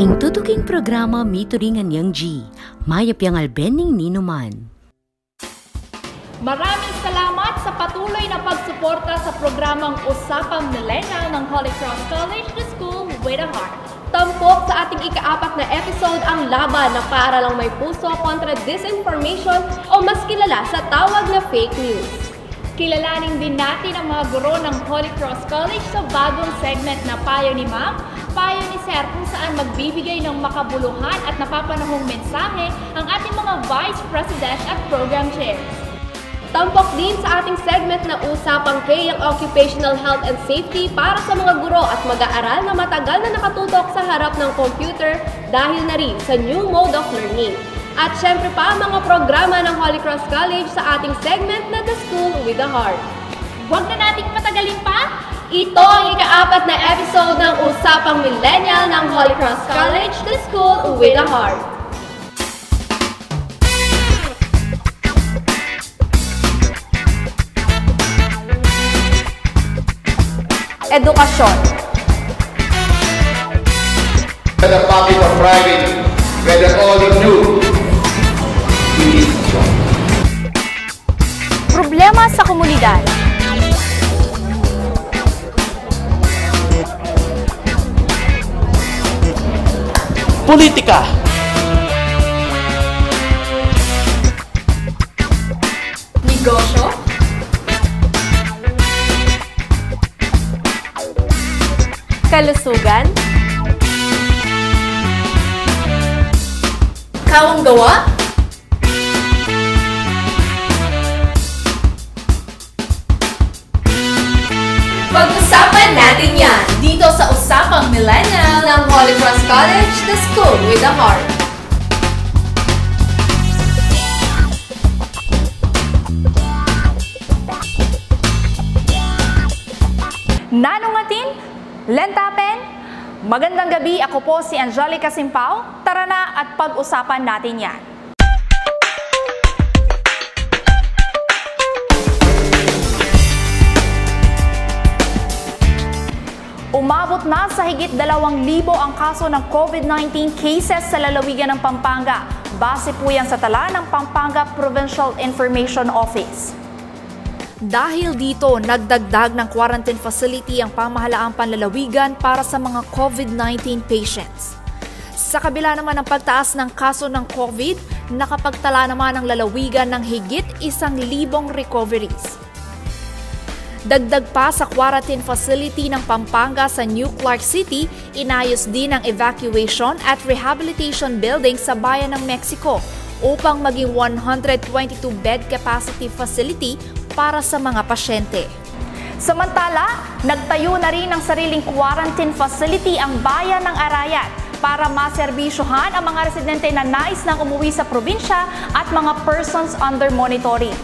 Ing tutuking programa mituringan yang G, mayap yang albening ninuman. Maraming salamat sa patuloy na pagsuporta sa programang Usapang Millennial ng Holy Cross College, the school with a heart. Tampok sa ating ikaapat na episode ang laban na para lang may puso kontra disinformation o mas kilala sa tawag na fake news. Kilalanin din natin ang mga guro ng Holy Cross College sa bagong segment na Payo ni Ma'am, Payo ni Sir kung saan magbibigay ng makabuluhan at napapanahong mensahe ang ating mga Vice President at Program Chairs. Tampok din sa ating segment na Usapang K ang Occupational Health and Safety para sa mga guro at mag-aaral na matagal na nakatutok sa harap ng computer dahil na rin sa new mode of learning. At syempre pa mga programa ng Holy Cross College sa ating segment na The School with a Heart. Huwag na nating patagalin pa! Ito ang ikaapat na episode ng Usapang Millennial ng Holy Cross College, The School with a Heart. Edukasyon. Whether public or private, whether old or new. Problema sa komunidad. Politika. Negosyo. Kalusugan. Kawang College, the school with a heart. Nanungatin, Lentapen, magandang gabi. Ako po si Angelica Simpao. Tara na at pag-usapan natin yan. Umabot na sa higit 2,000 ang kaso ng COVID-19 cases sa lalawigan ng Pampanga. Base po yan sa tala ng Pampanga Provincial Information Office. Dahil dito, nagdagdag ng quarantine facility ang pamahalaang panlalawigan para sa mga COVID-19 patients. Sa kabila naman ng pagtaas ng kaso ng COVID, nakapagtala naman ang lalawigan ng higit isang libong recoveries. Dagdag pa sa quarantine facility ng Pampanga sa New Clark City, inayos din ang evacuation at rehabilitation building sa bayan ng Mexico upang maging 122 bed capacity facility para sa mga pasyente. Samantala, nagtayo na rin ng sariling quarantine facility ang bayan ng Arayat para maserbisyohan ang mga residente na nais nang umuwi sa probinsya at mga persons under monitoring.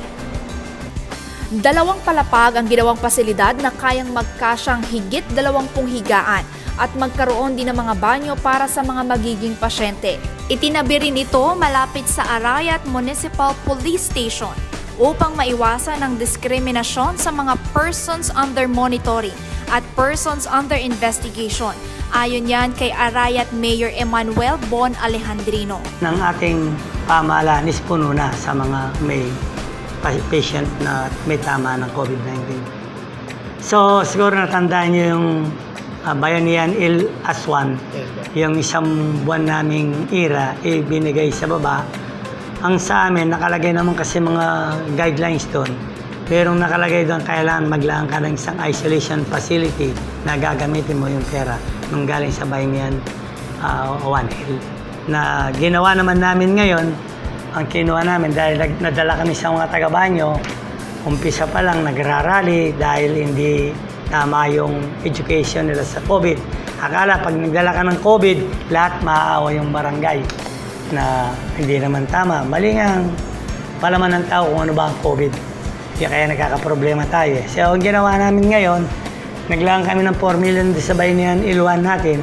Dalawang palapag ang ginawang pasilidad na kayang magkasyang higit dalawampung higaan at magkaroon din ng mga banyo para sa mga magiging pasyente. Itinabi rin ito malapit sa Arayat Municipal Police Station upang maiwasan ang diskriminasyon sa mga persons under monitoring at persons under investigation. Ayon yan kay Arayat Mayor Emmanuel Bon Alejandrino. ng ating pamahalaan is puno na sa mga may patient na may tama ng COVID-19. So, siguro natandaan niyo yung uh, Bayanihan Il Aswan, yung isang buwan naming ira, ibinigay sa baba. Ang sa amin, nakalagay naman kasi mga guidelines doon. Pero nakalagay doon, kailangan maglaan ka ng isang isolation facility na gagamitin mo yung pera nung galing sa Bayanihan uh, One Hill. Na ginawa naman namin ngayon, ang kinuha namin dahil nadala kami sa mga taga-banyo, umpisa pa lang nagrarally dahil hindi tama yung education nila sa COVID. Akala pag nagdala ka ng COVID, lahat maaawa yung barangay na hindi naman tama. Mali nga palaman ng tao kung ano ba ang COVID. Kaya kaya nagkakaproblema tayo. So ang ginawa namin ngayon, naglaan kami ng 4 million sa Bayanihan Iluan natin.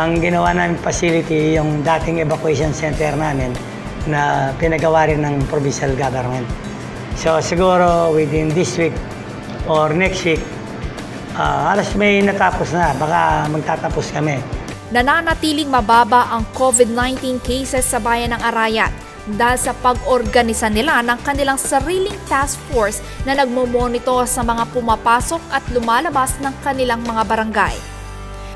Ang ginawa namin facility, yung dating evacuation center namin na pinagawa rin ng provincial government. So siguro within this week or next week, ah, alas may natapos na, baka magtatapos kami. Nananatiling mababa ang COVID-19 cases sa bayan ng Arayat dahil sa pag-organisa nila ng kanilang sariling task force na nagmomonitor sa mga pumapasok at lumalabas ng kanilang mga barangay.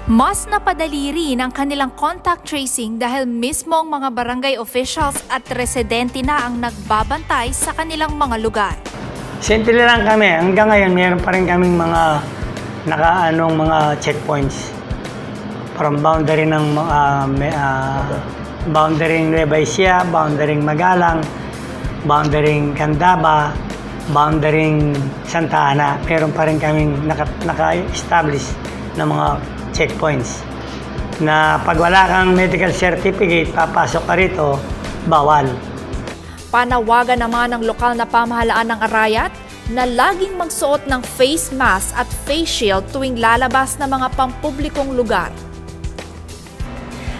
Mas napadali rin ang kanilang contact tracing dahil mismo ang mga barangay officials at residente na ang nagbabantay sa kanilang mga lugar. Simple lang kami. Hanggang ngayon, meron pa rin kaming mga nakaanong mga checkpoints. From boundary ng me- ah, boundary Nueva Ecija, boundary Magalang, boundary Candaba, boundary Santa Ana. Meron pa rin kaming naka, naka-establish na mga checkpoints na pag wala kang medical certificate, papasok ka rito, bawal. Panawagan naman ng lokal na pamahalaan ng Arayat na laging magsuot ng face mask at face shield tuwing lalabas ng mga pampublikong lugar.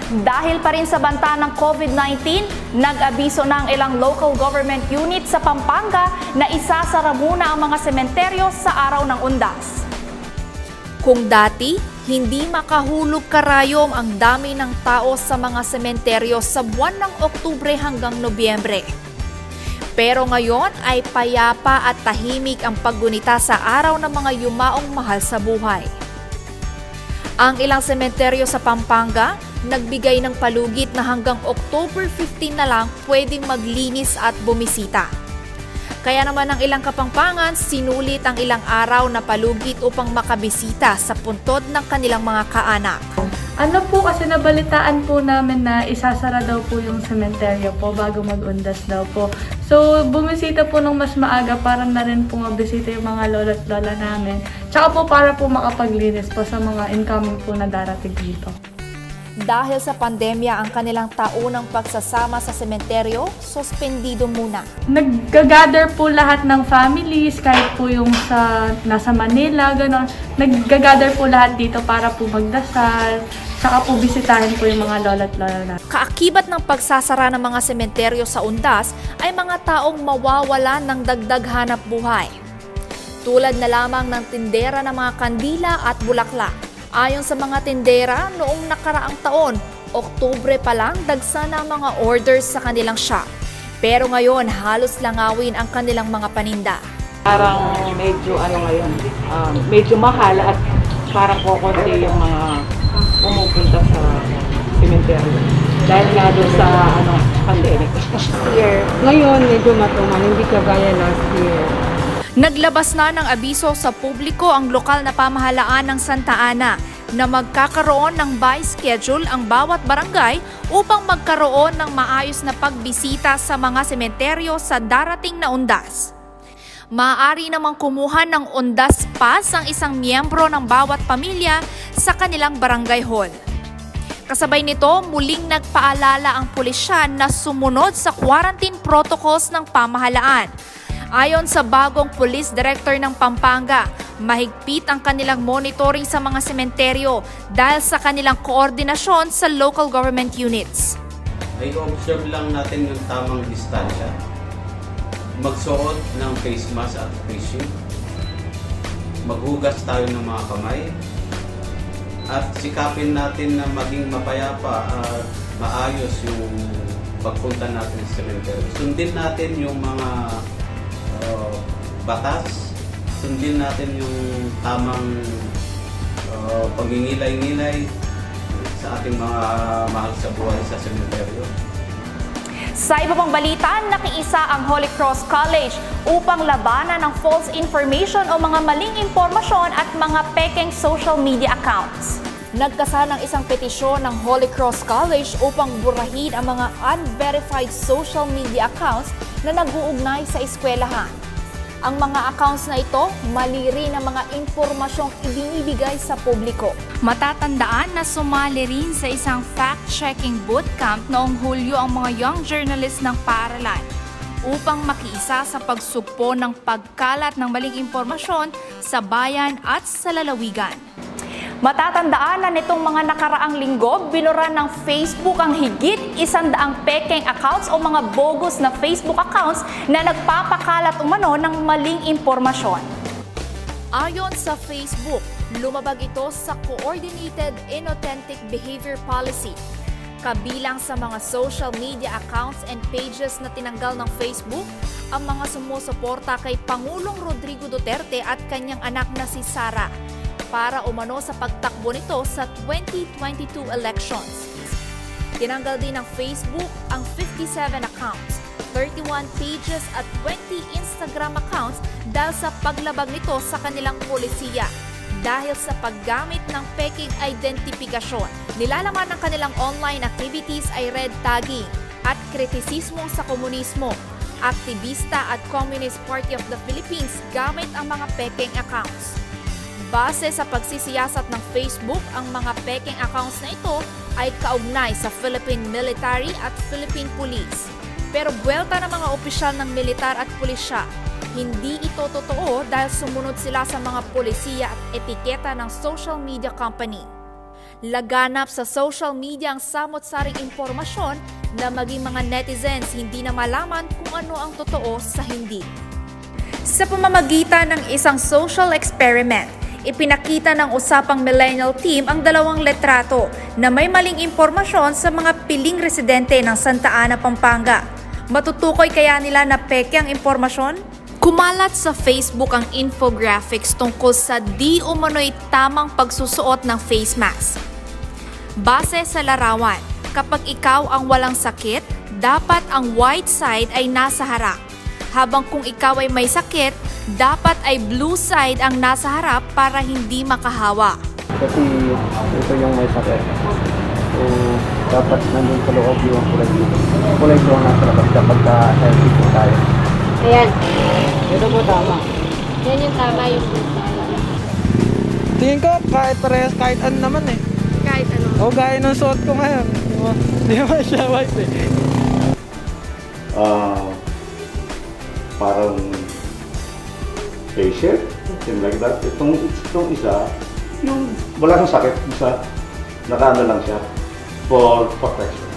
Dahil pa rin sa banta ng COVID-19, nag-abiso na ang ilang local government unit sa Pampanga na isasara muna ang mga sementeryo sa araw ng undas. Kung dati, hindi makahulog karayom ang dami ng tao sa mga sementeryo sa buwan ng Oktubre hanggang Nobyembre. Pero ngayon ay payapa at tahimik ang paggunita sa araw ng mga yumaong mahal sa buhay. Ang ilang sementeryo sa Pampanga nagbigay ng palugit na hanggang October 15 na lang pwedeng maglinis at bumisita. Kaya naman ang ilang kapangpangan sinulit ang ilang araw na palugit upang makabisita sa puntod ng kanilang mga kaanak. Ano po kasi nabalitaan po namin na isasara daw po yung sementeryo po bago mag-undas daw po. So, bumisita po ng mas maaga para na rin po mabisita yung mga lolo't lola namin. Tsaka po para po makapaglinis po sa mga incoming po na darating dito. Dahil sa pandemya ang kanilang taunang pagsasama sa sementeryo, suspendido muna. Nag-gather po lahat ng families, kahit po yung sa nasa Manila, gano'n. Nag-gather po lahat dito para po magdasal, tsaka po bisitahin po yung mga lolo't lola. Kaakibat ng pagsasara ng mga sementeryo sa undas ay mga taong mawawalan ng dagdag hanap buhay. Tulad na lamang ng tindera ng mga kandila at bulaklak. Ayon sa mga tindera, noong nakaraang taon, Oktubre pa lang dagsa na ang mga orders sa kanilang shop. Pero ngayon, halos langawin ang kanilang mga paninda. Parang medyo ano ngayon, um, medyo mahal at parang kokonti yung mga pumupunta sa cemetery. Dahil nga doon sa ano, pandemic. year. Ngayon, medyo matumal, hindi kagaya last year. Naglabas na ng abiso sa publiko ang lokal na pamahalaan ng Santa Ana na magkakaroon ng by schedule ang bawat barangay upang magkaroon ng maayos na pagbisita sa mga sementeryo sa darating na undas. Maaari namang kumuha ng undas pass ang isang miyembro ng bawat pamilya sa kanilang barangay hall. Kasabay nito, muling nagpaalala ang pulisyan na sumunod sa quarantine protocols ng pamahalaan. Ayon sa bagong police director ng Pampanga, mahigpit ang kanilang monitoring sa mga sementeryo dahil sa kanilang koordinasyon sa local government units. ay observe lang natin yung tamang distansya. Magsuot ng face mask at face shield. Maghugas tayo ng mga kamay. At sikapin natin na maging mapayapa at maayos yung pagpunta natin sa cemetery. Sundin natin yung mga uh, batas. Sundin natin yung tamang uh, pagingilay-ngilay sa ating mga mahal sa buhay sa sementeryo. Sa iba pang balita, nakiisa ang Holy Cross College upang labanan ng false information o mga maling impormasyon at mga pekeng social media accounts. Nagkasa ng isang petisyon ng Holy Cross College upang burahin ang mga unverified social media accounts na nag-uugnay sa eskwelahan. Ang mga accounts na ito, mali rin ang mga impormasyong ibinibigay sa publiko. Matatandaan na sumali rin sa isang fact-checking bootcamp noong Hulyo ang mga young journalists ng paaralan upang makiisa sa pagsugpo ng pagkalat ng maling impormasyon sa bayan at sa lalawigan. Matatandaan na nitong mga nakaraang linggo, binuran ng Facebook ang higit isandaang pekeng accounts o mga bogus na Facebook accounts na nagpapakalat umano ng maling impormasyon. Ayon sa Facebook, Lumabag ito sa Coordinated Inauthentic Behavior Policy. Kabilang sa mga social media accounts and pages na tinanggal ng Facebook, ang mga sumusuporta kay Pangulong Rodrigo Duterte at kanyang anak na si Sara para umano sa pagtakbo nito sa 2022 elections. Tinanggal din ng Facebook ang 57 accounts, 31 pages at 20 Instagram accounts dahil sa paglabag nito sa kanilang polisiya dahil sa paggamit ng peking identifikasyon. Nilalaman ng kanilang online activities ay red tagging at kritisismo sa komunismo. Aktivista at Communist Party of the Philippines gamit ang mga peking accounts. Base sa pagsisiyasat ng Facebook, ang mga peking accounts na ito ay kaugnay sa Philippine Military at Philippine Police. Pero buwelta ng mga opisyal ng militar at pulisya, hindi ito totoo dahil sumunod sila sa mga polisiya at etiketa ng social media company. Laganap sa social media ang samot-saring impormasyon na maging mga netizens hindi na malaman kung ano ang totoo sa hindi. Sa pamamagitan ng isang social experiment, ipinakita ng usapang millennial team ang dalawang letrato na may maling impormasyon sa mga piling residente ng Santa Ana, Pampanga. Matutukoy kaya nila na peke ang impormasyon? Kumalat sa Facebook ang infographics tungkol sa di umano'y tamang pagsusuot ng face mask. Base sa larawan, kapag ikaw ang walang sakit, dapat ang white side ay nasa harap. Habang kung ikaw ay may sakit, dapat ay blue side ang nasa harap para hindi makahawa. Kasi ito yung may sakit. So, dapat nandun sa loob yung kulay blue. Kulay blue ang nasa labas kapag ka healthy po tayo. Ayan. Ito po tama. Yan yung tama yung Tingin ko kahit parehas kahit ano naman eh. Kahit ano. O gaya ng suot ko ngayon. Di ba? Di naman siya white eh. Ah, parang patient, something like that. Itong, itong isa, yung wala kang sakit, isa, nakaano lang siya for protection.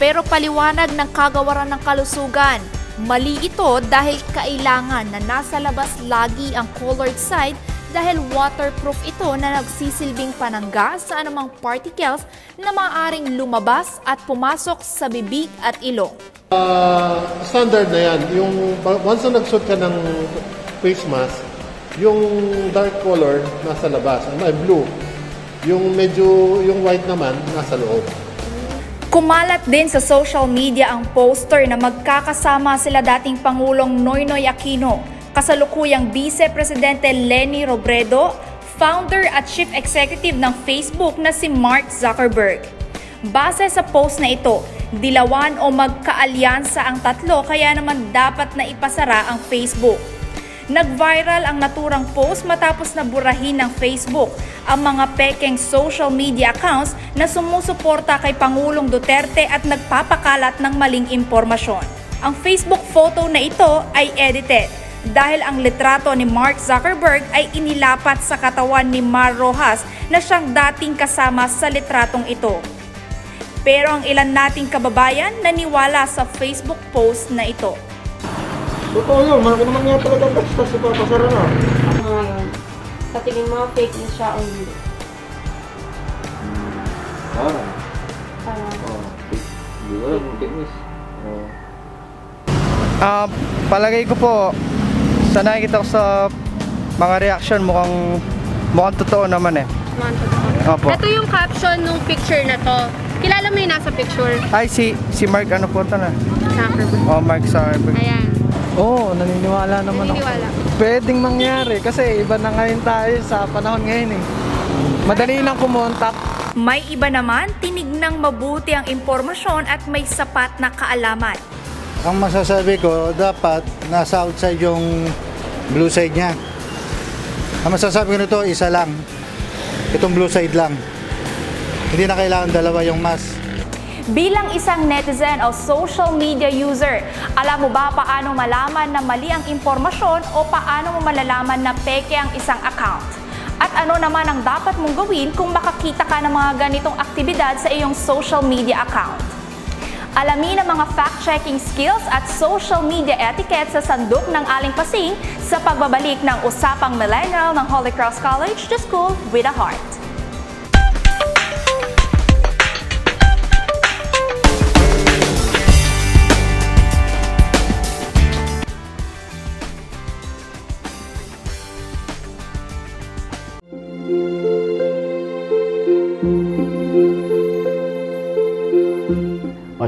Pero paliwanag ng kagawaran ng kalusugan, mali ito dahil kailangan na nasa labas lagi ang colored side dahil waterproof ito na nagsisilbing panangga sa anumang particles na maaaring lumabas at pumasok sa bibig at ilong. Uh, standard na yan. Yung, once na nagsuot ka ng face mask, yung dark color nasa labas, ano ay blue. Yung medyo, yung white naman nasa loob. Kumalat din sa social media ang poster na magkakasama sila dating Pangulong Noynoy Aquino, kasalukuyang Vice Presidente Lenny Robredo, founder at chief executive ng Facebook na si Mark Zuckerberg. Base sa post na ito, dilawan o magkaalyansa ang tatlo kaya naman dapat na ipasara ang Facebook. Nag-viral ang naturang post matapos na burahin ng Facebook ang mga pekeng social media accounts na sumusuporta kay Pangulong Duterte at nagpapakalat ng maling impormasyon. Ang Facebook photo na ito ay edited dahil ang litrato ni Mark Zuckerberg ay inilapat sa katawan ni Mar Rojas na siyang dating kasama sa litratong ito. Pero ang ilan nating kababayan naniwala sa Facebook post na ito. Totoo yun, malaki naman nga talaga basta si Papa Sara na. Ngayon, sa tingin mo, fake news siya o hindi? Ah, Parang, oh, hindi ko alam, fitness. Oh. Ah, palagay ko po, sa nakikita ko sa mga reaction mukhang mukhang totoo naman eh. mga totoo. Opo. Ito yung caption nung picture na to. Kilala mo yung nasa picture? Ay, si si Mark ano po ito na? Zuckerberg. Oh, Mark Zuckerberg. Ayan. Oo, oh, naniniwala naman Naniniwala. ako. Pwedeng mangyari kasi iba na ngayon tayo sa panahon ngayon eh. Madali lang kumontak. May iba naman tinignang mabuti ang impormasyon at may sapat na kaalaman. Ang masasabi ko, dapat nasa outside yung blue side niya. Ang masasabi ko nito, isa lang. Itong blue side lang. Hindi na kailangan dalawa yung mask. Bilang isang netizen o social media user, alam mo ba paano malaman na mali ang impormasyon o paano mo malalaman na peke ang isang account? At ano naman ang dapat mong gawin kung makakita ka ng mga ganitong aktibidad sa iyong social media account? Alamin ang mga fact-checking skills at social media etiquette sa sandok ng Aling Pasing sa pagbabalik ng Usapang Millennial ng Holy Cross College to School with a Heart.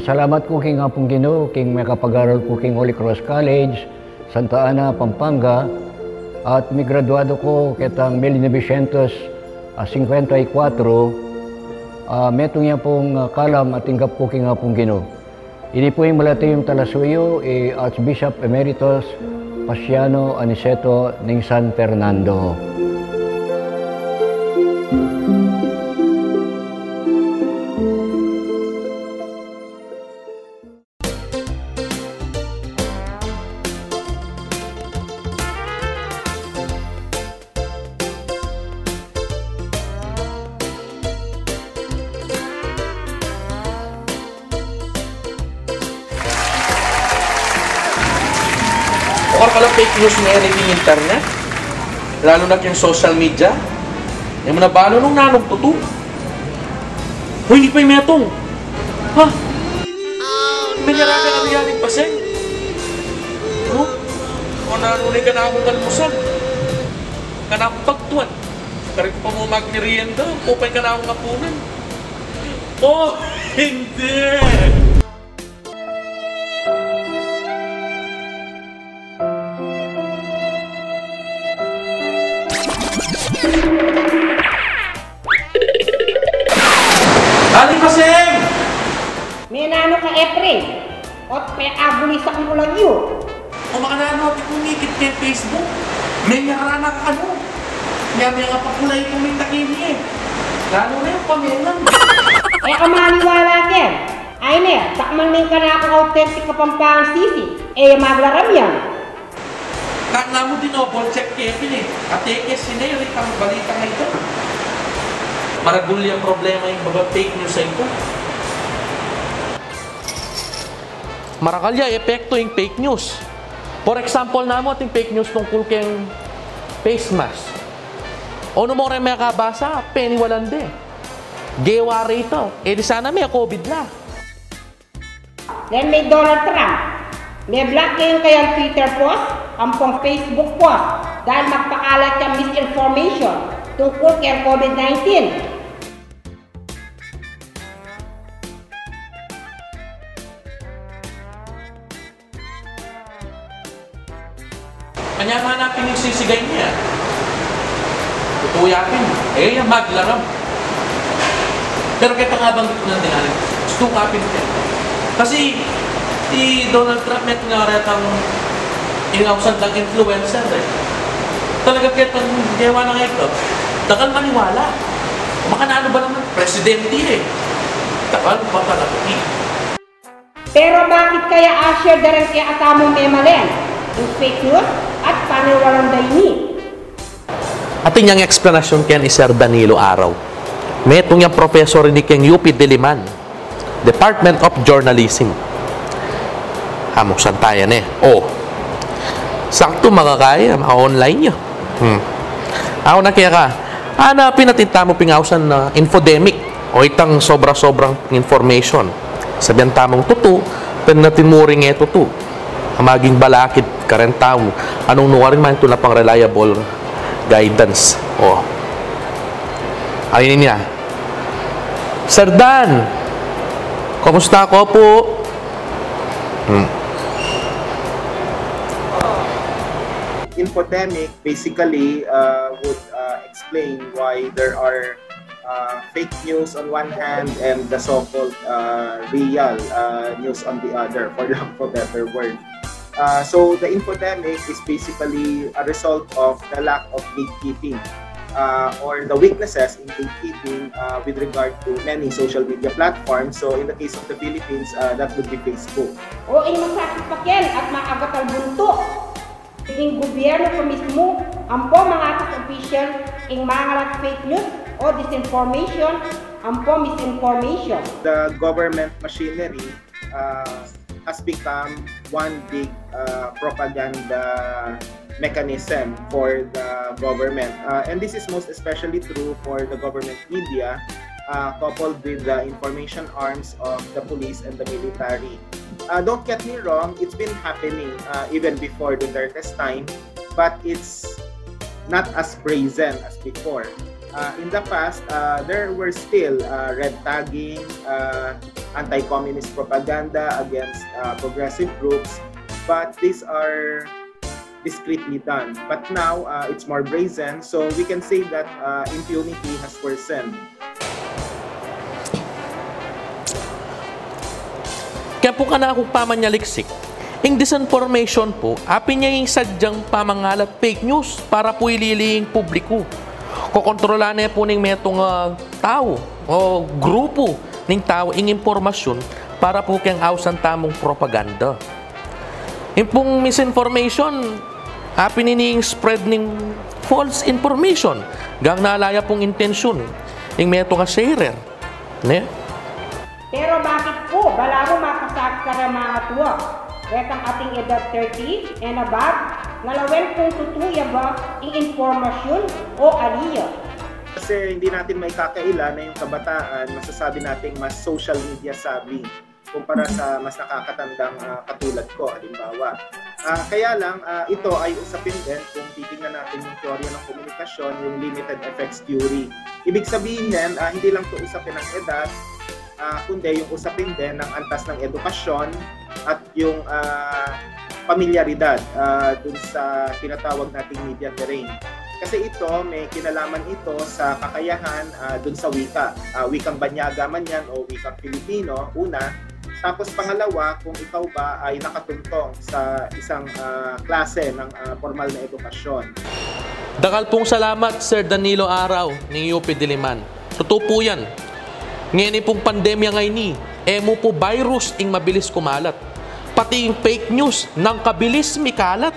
Masalamat ko king apong Ginoo king may kapag-aral ko king Holy Cross College, Santa Ana, Pampanga at may graduado ko kitang 1954 uh, metong yan pong uh, kalam at tinggap ko king apong Ginoo. Ini po yung malatayong talasuyo eh, Archbishop Emeritus Pasiano Aniceto ng San Fernando. Lalo na yung social media. Yung mga balo nung nanong tuto. Hoy, yung metong. Ha? May narami ang yaling paseng. No? O nanunay ka na akong kalmusan. Ka na akong pagtuan. Karin pa mo magmerienda. Pupay ka na akong kapunan. Oh, hindi! May ngarana ka ano. Nga may nga pakulay kung may takini eh. Lalo na yung pamilang. Eh ka maniwala ken. Ay ne, takman ning ka na akong authentic kapampangan sisi. Eh maglaram yan. Kaya mo din double check Kevin eh. At teke sineri ang balita na ito. Maraguli ang problema yung baba fake news sa ito. Marakalya, epekto yung fake news. For example na mo ating fake news tungkol kayong face mask. O no mo rin may kabasa, penny walande. Gewa rito. Eh di sana may COVID na. Then may Donald Trump. May black yung kayang Twitter post, ampong Facebook post. Dahil magpakalat ka misinformation tungkol kay COVID-19. Kanya hanapin yung sisigay niya. Tutuyapin. Eh, yung maglaram. Pero kaya nga bang ko ng dinalik, stukapin ka. Kasi, si Donald Trump met nga rin ang inausan ng influencer eh. Talaga itong gawa nga ito, takal maniwala. Makanano ba naman? Presidente eh. Takal pa talaga eh. Pero bakit kaya Asher daran kaya atamong memalen? Yung fake news at paniwalang dayni. Ating niyang explanation kaya ni Sir Danilo Araw. May itong yung professor ni Keng UP Diliman, Department of Journalism. Hamuksan tayo eh. Oh, sakto makakaya, maka-online nyo. Hmm. Ako na kaya ka, hanapin natin tamo pingausan na infodemic o itang sobra-sobrang information. Sabihan tamong tutu, pero natin muring tu. Ang maging balakid, karen tao, anong nuwarin man ito na pang reliable guidance. O. Ayun niya. Sir Dan, kumusta ako po? Hmm. infodemic basically uh, would uh, explain why there are uh, fake news on one hand and the so-called uh, real uh, news on the other, for lack of a better word. Uh, so the infodemic is basically a result of the lack of gatekeeping uh, or the weaknesses in gatekeeping uh, with regard to many social media platforms. So in the case of the Philippines, uh, that would be Facebook. O ay masakit pa ken at maagat ang bunto. Ang gobyerno pa mismo, ang po mga atas official, ang mga fake news o disinformation, ang po misinformation. The government machinery uh, has become one big uh, propaganda mechanism for the government. Uh, and this is most especially true for the government media, uh, coupled with the information arms of the police and the military. Uh, don't get me wrong, it's been happening uh, even before Duterte's time, but it's not as brazen as before. Uh, in the past, uh, there were still uh, red tagging, uh, anti-communist propaganda against uh, progressive groups, but these are discreetly done. But now, uh, it's more brazen, so we can say that uh, impunity has worsened. Kaya po ka na akong pamanyaliksik. Yung disinformation po, apin niya yung sadyang pamangalat fake news para po ililihing publiko. Kukontrola na po ng metong uh, tao o grupo ng tao yung impormasyon para po kayang awsan tamong propaganda. Yung pong misinformation, apin ni spread ng false information. Gang nalaya pong intensyon. Yung metong nga sharer. Ne? Pero bakit po bala mo makasag ka na mga tuwa? Rekang ating edad 30 and above, nalawen kung tutuya ba ang informasyon o aliya? Kasi hindi natin may kakaila na yung kabataan, masasabi nating mas social media savvy kumpara sa mas nakakatandang uh, katulad ko, halimbawa. Uh, kaya lang, uh, ito ay usapin din kung titingnan natin yung teorya ng komunikasyon, yung limited effects theory. Ibig sabihin, uh, hindi lang ito usapin ng edad, uh, kundi yung usapin din ng antas ng edukasyon at yung uh, pamilyaridad uh, dun sa tinatawag nating media terrain. Kasi ito, may kinalaman ito sa kakayahan uh, dun sa wika. Uh, wikang Banyaga man yan o wikang Filipino, una. Tapos pangalawa, kung ikaw ba ay nakatuntong sa isang uh, klase ng uh, formal na edukasyon. Dakal pong salamat, Sir Danilo Araw ng UP Diliman. Totoo po yan. Ngayon pong pandemya ngayon ni, emo po virus ing mabilis kumalat. Pati yung fake news ng kabilis mikalat.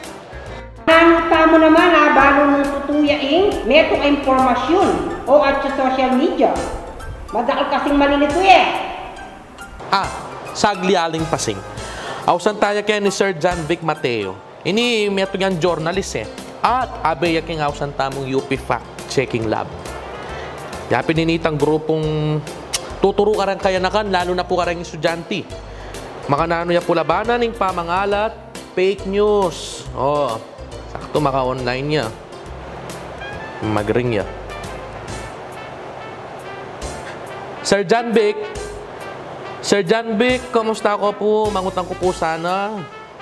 Nanuta mo naman ha, bago mong tutuyain, may itong informasyon o at sa social media. Madakal kasing malilito eh. Ah, sagli aling pasing. Ausan tayo kaya ni Sir John Vic Mateo. Ini may ito yan journalist eh. At abe yaking ausan tamong UP Fact Checking Lab. Yapi ninitang grupong tuturo ka rin kaya na kan, lalo na po ka rin estudyante. Makanano ya po labanan ng pamangalat, fake news. Oh, sakto maka-online niya. Magring ya. Sir John Vic, Sir John Vic, kamusta ko po? Mangutang ko po sana.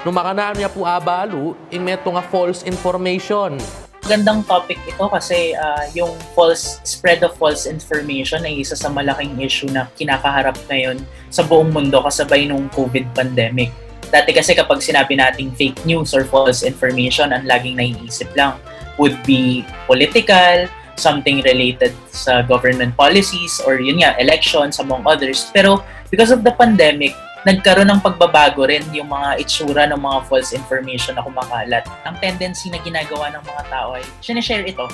Nung makanaan niya po abalo, in meto nga false information. Gandang topic ito kasi uh, yung false spread of false information ay isa sa malaking issue na kinakaharap ngayon sa buong mundo kasabay nung COVID pandemic. Dati kasi kapag sinabi nating fake news or false information, ang laging naiisip lang would be political, something related sa government policies or yun nga, elections among others. Pero because of the pandemic, nagkaroon ng pagbabago rin yung mga itsura ng mga false information na kumakalat. Ang tendency na ginagawa ng mga tao ay sinishare ito.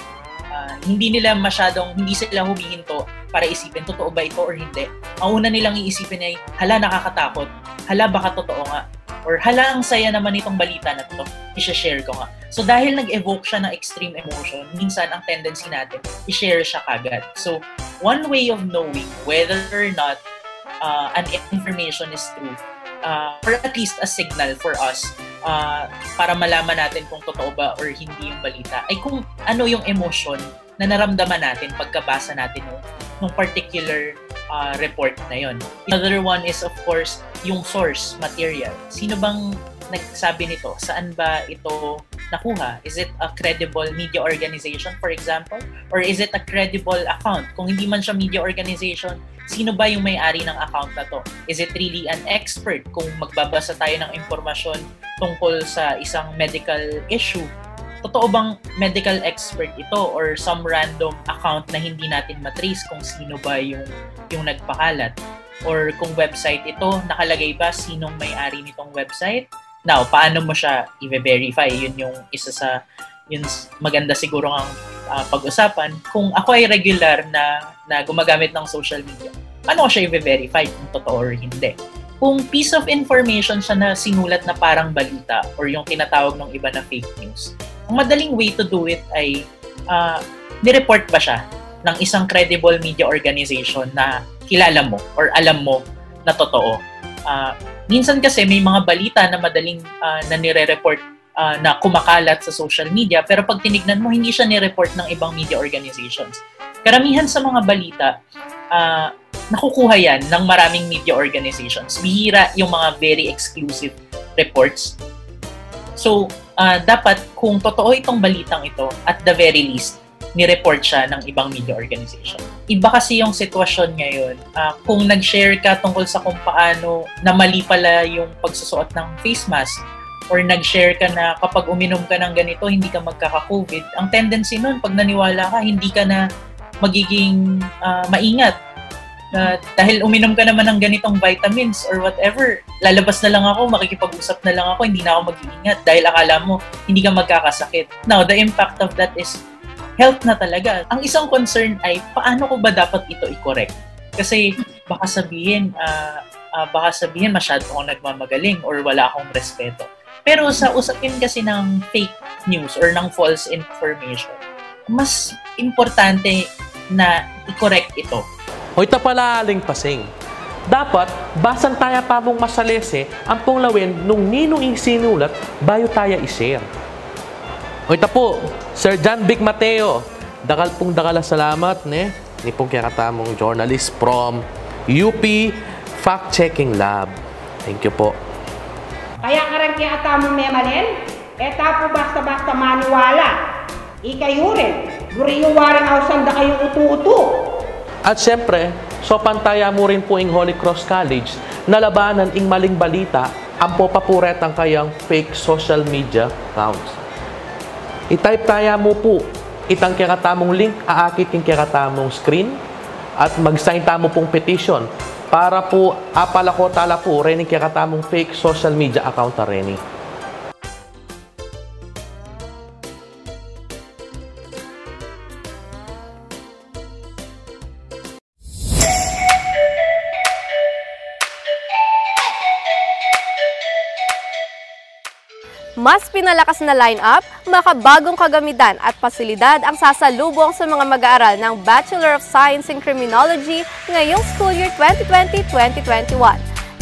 Uh, hindi nila masyadong, hindi sila humihinto para isipin, totoo ba ito or hindi. Ang una nilang iisipin ay, hala nakakatakot, hala baka totoo nga, or hala ang saya naman itong balita na ito, i-share ko nga. So dahil nag-evoke siya ng extreme emotion, minsan ang tendency natin, i-share siya kagad. So one way of knowing whether or not uh, an information is true uh, or at least a signal for us uh, para malaman natin kung totoo ba or hindi yung balita ay kung ano yung emotion na naramdaman natin pagkabasa natin ng, ng particular uh, report na yon. Another one is of course yung source material. Sino bang nagsabi nito? Saan ba ito nakuha? Is it a credible media organization, for example? Or is it a credible account? Kung hindi man siya media organization, sino ba yung may-ari ng account na to? Is it really an expert kung magbabasa tayo ng impormasyon tungkol sa isang medical issue? Totoo bang medical expert ito or some random account na hindi natin matrace kung sino ba yung, yung nagpakalat? Or kung website ito, nakalagay ba sinong may-ari nitong website? Now, paano mo siya i-verify? Yun yung isa sa yun maganda siguro ang uh, pag-usapan. Kung ako ay regular na, na gumagamit ng social media, paano ko siya i-verify kung totoo or hindi? kung piece of information siya na sinulat na parang balita or yung tinatawag ng iba na fake news, ang madaling way to do it ay uh, nireport ba siya ng isang credible media organization na kilala mo or alam mo na totoo. Uh, minsan kasi may mga balita na madaling uh, na nire-report uh, na kumakalat sa social media pero pag tinignan mo hindi siya ni-report ng ibang media organizations. Karamihan sa mga balita uh, nakukuha yan ng maraming media organizations. Bihira yung mga very exclusive reports. So, uh, dapat kung totoo itong balitang ito, at the very least, ni-report siya ng ibang media organization. Iba kasi yung sitwasyon ngayon. Uh, kung nag-share ka tungkol sa kung paano na mali pala yung pagsusuot ng face mask, or nag-share ka na kapag uminom ka ng ganito, hindi ka magkaka-COVID, ang tendency nun, pag naniwala ka, hindi ka na magiging uh, maingat na dahil uminom ka naman ng ganitong vitamins or whatever, lalabas na lang ako, makikipag-usap na lang ako, hindi na ako mag-iingat dahil akala mo hindi ka magkakasakit. Now, the impact of that is health na talaga. Ang isang concern ay paano ko ba dapat ito i-correct? Kasi baka sabihin, uh, uh, baka sabihin masyado akong nagmamagaling or wala akong respeto. Pero sa usapin kasi ng fake news or ng false information, mas importante na i-correct ito Hoy tapalaling pasing. Dapat, basan taya pa mong masalese ang punglawin nung ninong isinulat bayo taya i-share. Hoy tapo, Sir John Big Mateo, dakal pong dakala salamat ne, ni pong kakatamong journalist from UP Fact Checking Lab. Thank you po. Kaya karang kaya tamong memalin, eta po basta-basta maniwala. Ikayo rin, buriyo waring awsan da kayong utu-utu. At syempre, so pantaya mo rin po ing Holy Cross College na labanan ing maling balita ang po papuret ang kayang fake social media accounts. I-type taya mo po itang kakatamong link, aakit king kakatamong screen at mag-sign tamo pong petition para po apalako tala po rin kakatamong fake social media account na rin. Mas pinalakas na line-up, makabagong kagamitan at pasilidad ang sasalubong sa mga mag-aaral ng Bachelor of Science in Criminology ngayong school year 2020-2021.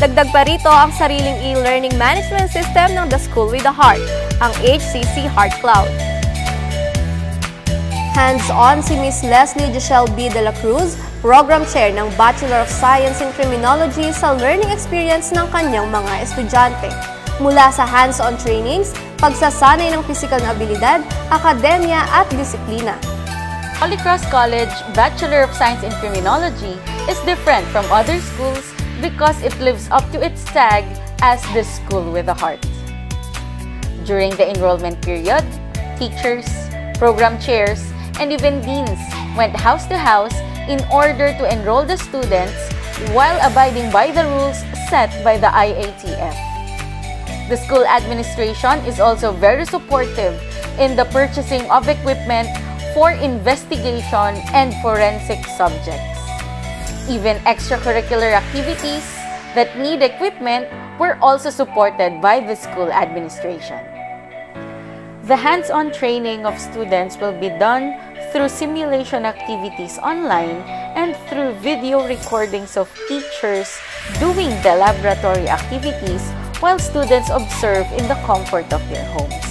Dagdag pa rito ang sariling e-learning management system ng The School with a Heart, ang HCC Heart Cloud. Hands-on si Miss Leslie Giselle B. de la Cruz, Program Chair ng Bachelor of Science in Criminology sa learning experience ng kanyang mga estudyante mula sa hands-on trainings, pagsasanay ng physical na abilidad, akademya at disiplina. Holy Cross College Bachelor of Science in Criminology is different from other schools because it lives up to its tag as the school with a heart. During the enrollment period, teachers, program chairs, and even deans went house to house in order to enroll the students while abiding by the rules set by the IATF. The school administration is also very supportive in the purchasing of equipment for investigation and forensic subjects. Even extracurricular activities that need equipment were also supported by the school administration. The hands-on training of students will be done through simulation activities online and through video recordings of teachers doing the laboratory activities while students observe in the comfort of their homes.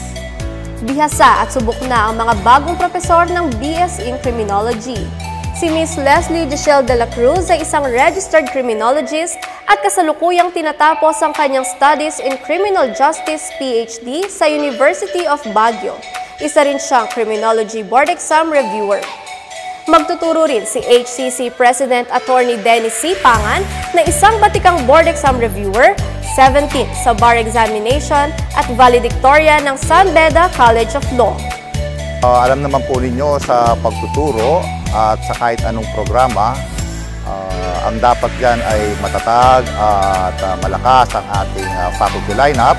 Bihasa at subok na ang mga bagong profesor ng BS in Criminology. Si Miss Leslie Giselle de la Cruz ay isang registered criminologist at kasalukuyang tinatapos ang kanyang studies in Criminal Justice PhD sa University of Baguio. Isa rin siyang Criminology Board Exam Reviewer. Magtuturo rin si HCC President Attorney Dennis C. Pangan na isang batikang board exam reviewer 17th sa bar examination at valedictorian ng San Beda College of Law. Uh, alam naman po ninyo sa pagtuturo at sa kahit anong programa, uh, ang dapat dyan ay matatag at uh, malakas ang ating uh, faculty lineup.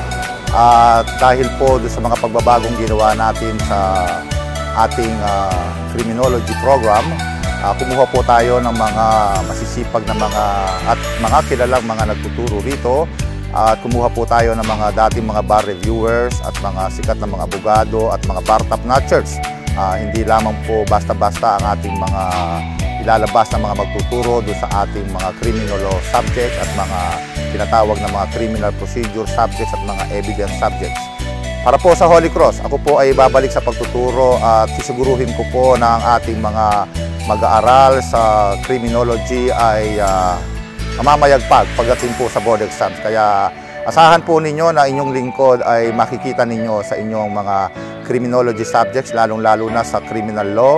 At uh, dahil po sa mga pagbabagong ginawa natin sa ating uh, criminology program, Ah, kumuha po tayo ng mga masisipag na mga at mga kilalang mga nagtuturo rito at kumuha po tayo ng mga dating mga bar reviewers at mga sikat na mga abogado at mga bar top notchers. Ah, hindi lamang po basta-basta ang ating mga ilalabas na mga magtuturo doon sa ating mga criminal law subjects at mga tinatawag na mga criminal procedure subjects at mga evidence subjects. Para po sa Holy Cross, ako po ay babalik sa pagtuturo at sisiguruhin ko po na ang ating mga mag-aaral sa criminology ay uh, mamamayagpag pagdating po sa board exams. Kaya asahan po ninyo na inyong lingkod ay makikita ninyo sa inyong mga criminology subjects, lalong-lalo na sa criminal law,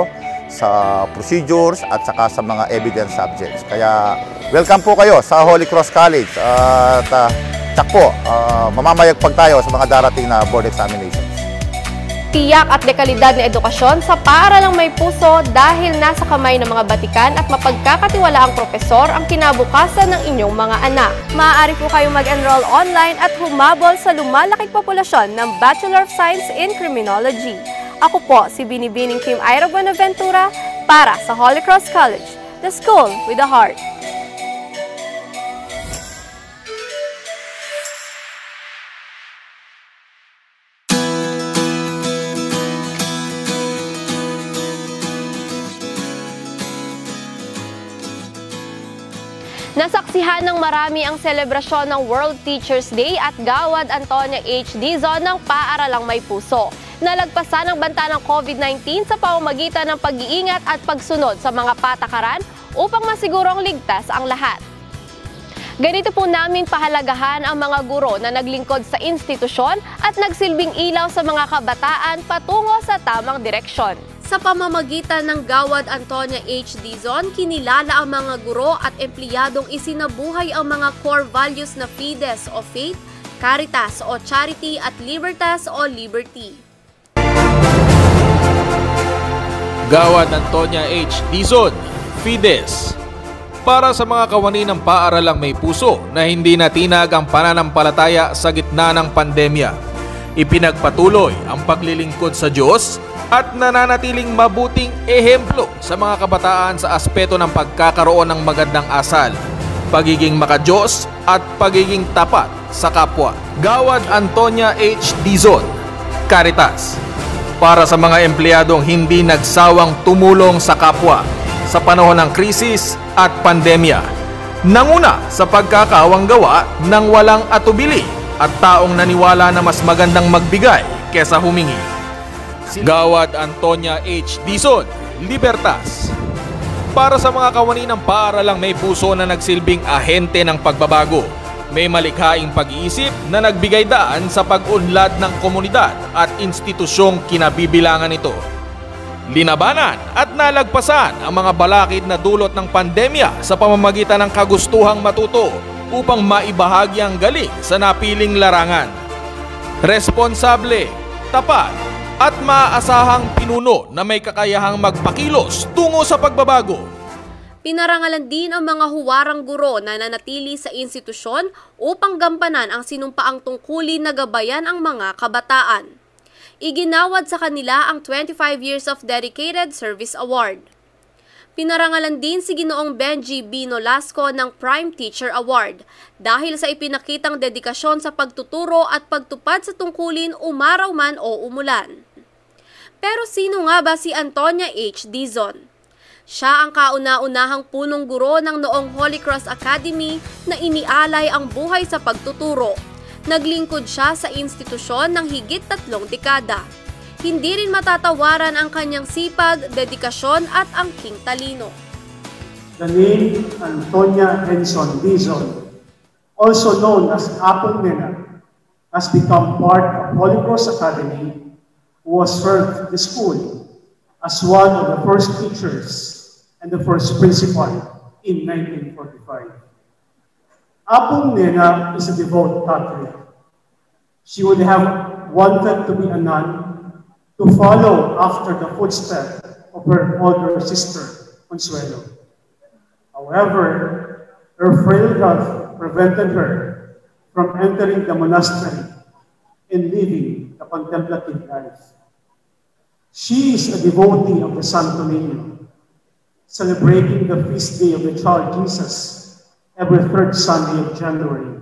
sa procedures at saka sa mga evidence subjects. Kaya welcome po kayo sa Holy Cross College at uh, tsak po, uh, mamamayagpag tayo sa mga darating na board examinations. Tiyak at dekalidad na edukasyon sa paaralang may puso dahil nasa kamay ng mga batikan at mapagkakatiwalaang propesor ang kinabukasan ng inyong mga anak. Maaari po kayong mag-enroll online at humabol sa lumalaking populasyon ng Bachelor of Science in Criminology. Ako po si Binibining Kim Ira Buenaventura para sa Holy Cross College, the school with a heart. Nasaksihan ng marami ang selebrasyon ng World Teachers Day at Gawad Antonia H. Dizon ng Paaralang May Puso. Nalagpasan ang banta ng COVID-19 sa pamamagitan ng pag-iingat at pagsunod sa mga patakaran upang masigurong ligtas ang lahat. Ganito po namin pahalagahan ang mga guro na naglingkod sa institusyon at nagsilbing ilaw sa mga kabataan patungo sa tamang direksyon. Sa pamamagitan ng Gawad Antonia H. Dizon, kinilala ang mga guro at empleyadong isinabuhay ang mga core values na Fides o Faith, Caritas o Charity at Libertas o Liberty. Gawad Antonia H. Dizon, Fides. Para sa mga kawani ng paaralang may puso na hindi natinag ang pananampalataya sa gitna ng pandemya, ipinagpatuloy ang paglilingkod sa Diyos at nananatiling mabuting ehemplo sa mga kabataan sa aspeto ng pagkakaroon ng magandang asal, pagiging makajos at pagiging tapat sa kapwa. Gawad Antonia H. Dizon, Caritas. Para sa mga empleyadong hindi nagsawang tumulong sa kapwa sa panahon ng krisis at pandemya. Nanguna sa pagkakawang gawa ng walang atubili at taong naniwala na mas magandang magbigay kesa humingi. Gawad Antonia H. Dizon, Libertas. Para sa mga kawani ng paaralang may puso na nagsilbing ahente ng pagbabago, may malikhaing pag-iisip na nagbigay daan sa pag-unlad ng komunidad at institusyong kinabibilangan nito. Linabanan at nalagpasan ang mga balakid na dulot ng pandemya sa pamamagitan ng kagustuhang matuto upang maibahagi ang galing sa napiling larangan. Responsable, tapat, at maaasahang pinuno na may kakayahang magpakilos tungo sa pagbabago. Pinarangalan din ang mga huwarang guro na nanatili sa institusyon upang gampanan ang sinumpaang tungkulin na gabayan ang mga kabataan. Iginawad sa kanila ang 25 Years of Dedicated Service Award. Pinarangalan din si Ginoong Benji B. Nolasco ng Prime Teacher Award dahil sa ipinakitang dedikasyon sa pagtuturo at pagtupad sa tungkulin umaraw man o umulan. Pero sino nga ba si Antonia H. Dizon? Siya ang kauna-unahang punong guro ng noong Holy Cross Academy na inialay ang buhay sa pagtuturo. Naglingkod siya sa institusyon ng higit tatlong dekada. Hindi rin matatawaran ang kanyang sipag, dedikasyon at angking talino. The name Antonia Henson Dizon, also known as Apong Nena, has become part of Holy Cross Academy, who was served the school as one of the first teachers and the first principal in 1945. Apong Nena is a devout Catholic. She would have wanted to be a nun to follow after the footsteps of her older sister, Consuelo. However, her frail health prevented her from entering the monastery and living the contemplative life. She is a devotee of the Santo Niño. celebrating the feast day of the child Jesus every third Sunday of January.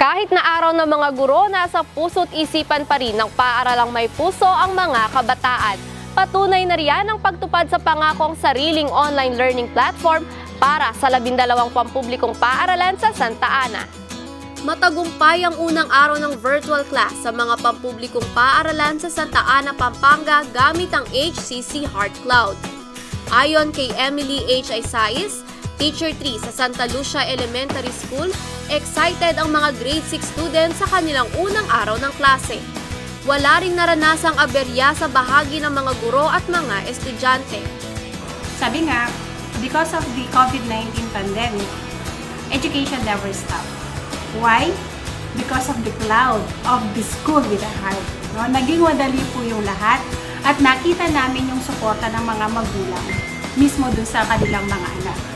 Kahit na araw ng mga guro, nasa puso't isipan pa rin ng paaralang may puso ang mga kabataan. Patunay na riyan ang pagtupad sa pangakong sariling online learning platform para sa labindalawang pampublikong paaralan sa Santa Ana. Matagumpay ang unang araw ng virtual class sa mga pampublikong paaralan sa Santa Ana, Pampanga gamit ang HCC Heart Cloud. Ayon kay Emily H. Isais, Teacher 3 sa Santa Lucia Elementary School, excited ang mga grade 6 students sa kanilang unang araw ng klase. Wala ring naranasang aberya sa bahagi ng mga guro at mga estudyante. Sabi nga, because of the COVID-19 pandemic, education never stopped. Why? Because of the cloud of the school with a heart. No? Naging madali po yung lahat at nakita namin yung suporta ng mga magulang mismo dun sa kanilang mga anak.